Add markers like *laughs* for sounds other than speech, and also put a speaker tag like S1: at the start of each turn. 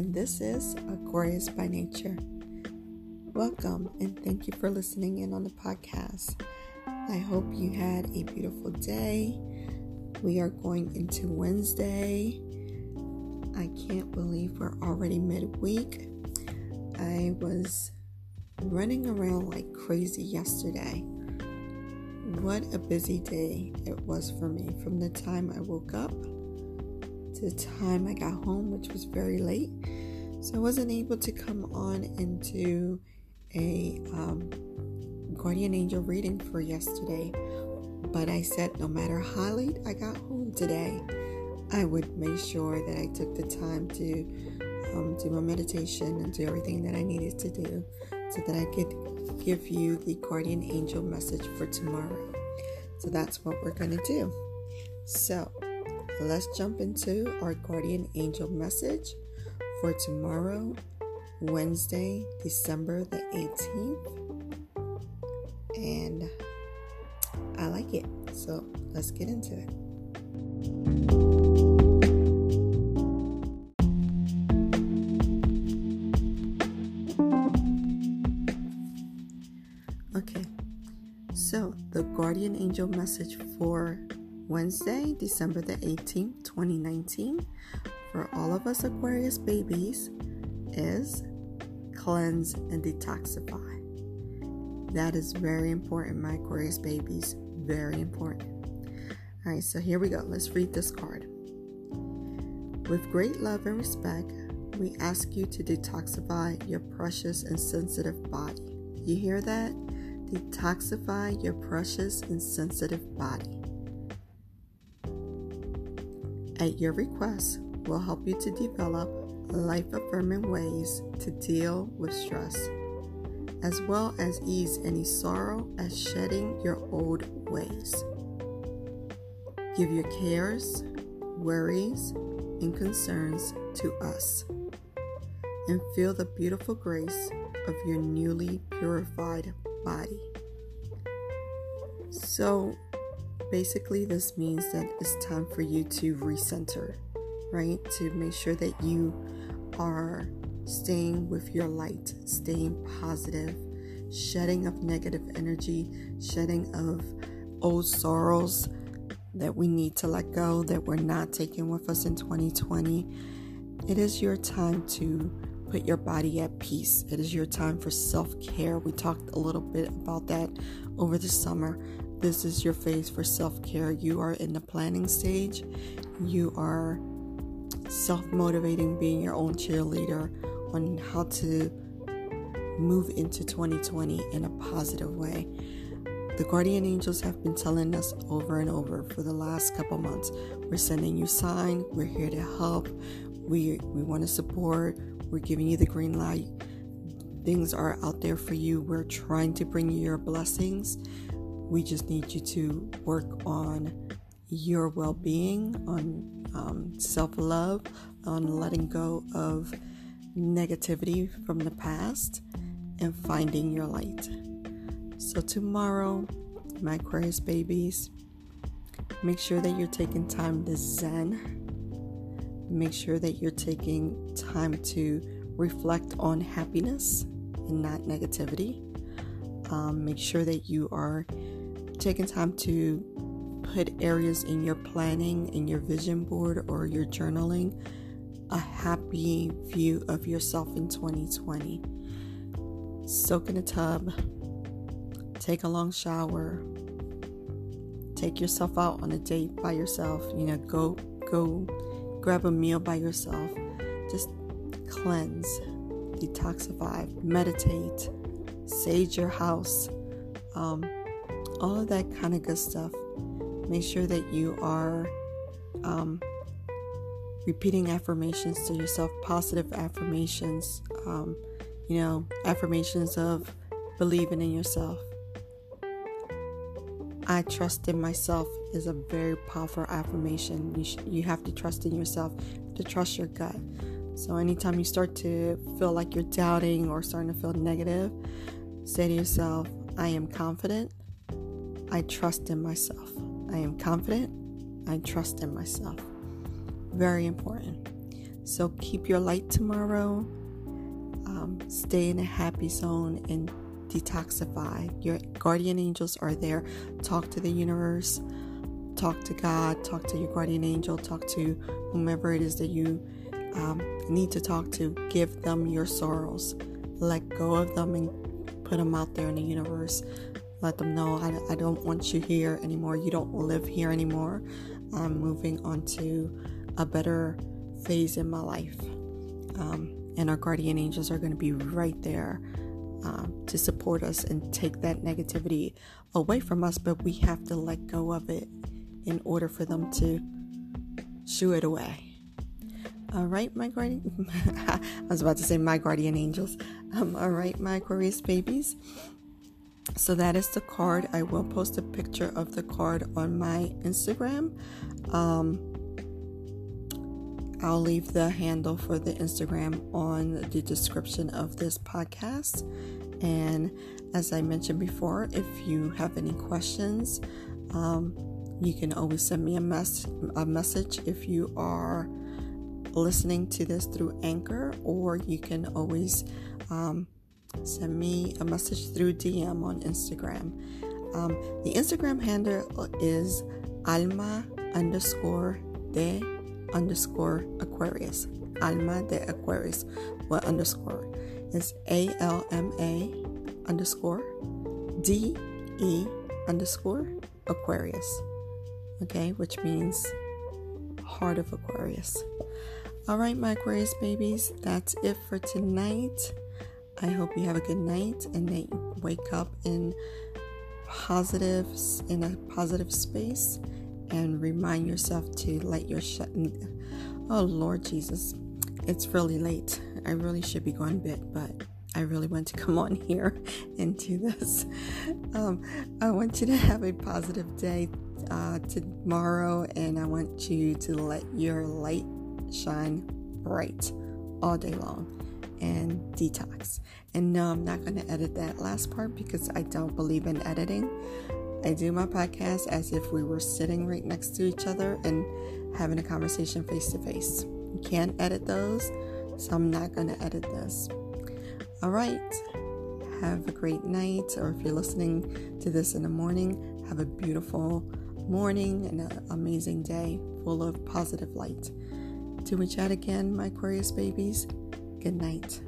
S1: and this is Aquarius by Nature. Welcome, and thank you for listening in on the podcast. I hope you had a beautiful day. We are going into Wednesday. I can't believe we're already midweek. I was running around like crazy yesterday. What a busy day it was for me from the time I woke up the time I got home, which was very late. So I wasn't able to come on into a um, guardian angel reading for yesterday. But I said no matter how late I got home today, I would make sure that I took the time to um, do my meditation and do everything that I needed to do so that I could give you the guardian angel message for tomorrow. So that's what we're going to do. So, let's jump into our guardian angel message for tomorrow, Wednesday, December the 18th. And I like it. So let's get into it. Okay, so the guardian angel message for Wednesday, December the 18th, 2019, for all of us Aquarius babies is cleanse and detoxify. That is very important, my Aquarius babies. Very important. All right, so here we go. Let's read this card. With great love and respect, we ask you to detoxify your precious and sensitive body. You hear that? Detoxify your precious and sensitive body. At your request, will help you to develop life affirming ways to deal with stress, as well as ease any sorrow as shedding your old ways. Give your cares, worries, and concerns to us, and feel the beautiful grace of your newly purified body. So, basically, this means that it's time for you to recenter, right? To make sure that you are staying with your light, staying positive, shedding of negative energy, shedding of old sorrows that we need to let go, that we're not taking with us in 2020. It is your time to put your body at peace. It is your time for self care. We talked a little bit about that over the summer this is your phase for self care. You are in the planning stage. You are self motivating, being your own cheerleader on how to move into 2020 in a positive way. The guardian angels have been telling us over and over for the last couple months we're sending you sign, we're here to help, we, we want to support, we're giving you the green light. Things are out there for you. We're trying to bring you your blessings. We just need you to work on your well being, on um, self love, on letting go of negativity from the past, and finding your light. So, tomorrow, my Aquarius babies, make sure that you're taking time to Zen. Make sure that you're taking time to reflect on happiness and not negativity. Um, make sure that you are taking time to put areas in your planning, in your vision board, or your journaling a happy view of yourself in 2020. Soak in a tub, take a long shower, take yourself out on a date by yourself, you know, go go grab a meal by yourself. Just cleanse, detoxify, meditate, sage your house. Um, all of that kind of good stuff. Make sure that you are um, repeating affirmations to yourself, positive affirmations, um, you know, affirmations of believing in yourself. I trust in myself is a very powerful affirmation. You, sh- you have to trust in yourself, to trust your gut. So, anytime you start to feel like you're doubting or starting to feel negative, say to yourself, I am confident, I trust in myself. I am confident. I trust in myself. Very important. So keep your light tomorrow. Um, stay in a happy zone and detoxify. Your guardian angels are there. Talk to the universe, talk to God, talk to your guardian angel, talk to whomever it is that you um, need to talk to. Give them your sorrows. Let go of them and put them out there in the universe. Let them know I, I don't want you here anymore. You don't live here anymore. I'm moving on to a better phase in my life. Um, and our guardian angels are going to be right there um, to support us and take that negativity away from us, but we have to let go of it in order for them to shoo it away. All right, my guardian. *laughs* I was about to say my guardian angels. Um, all right, my Aquarius babies. So that is the card. I will post a picture of the card on my Instagram. Um, I'll leave the handle for the Instagram on the description of this podcast. And as I mentioned before, if you have any questions, um, you can always send me a, mess- a message if you are listening to this through Anchor, or you can always um, send me a message through DM on Instagram. Um, the Instagram handle is alma underscore de underscore Aquarius. Alma de Aquarius. What underscore? It's A L M A underscore D E underscore Aquarius. Okay, which means heart of Aquarius. All right, my Aquarius babies, that's it for tonight. I hope you have a good night and that you wake up in positives in a positive space and remind yourself to let your shut. Oh Lord Jesus, it's really late. I really should be going to bed, but I really want to *laughs* come on here and do this. *laughs* Um, I want you to have a positive day uh, tomorrow, and I want you to let your light shine bright all day long and detox. And no, I'm not going to edit that last part because I don't believe in editing. I do my podcast as if we were sitting right next to each other and having a conversation face to face. You can't edit those, so I'm not going to edit this. All right. Have a great night, or if you're listening to this in the morning, have a beautiful morning and an amazing day full of positive light. Till we chat again, my Aquarius babies, good night.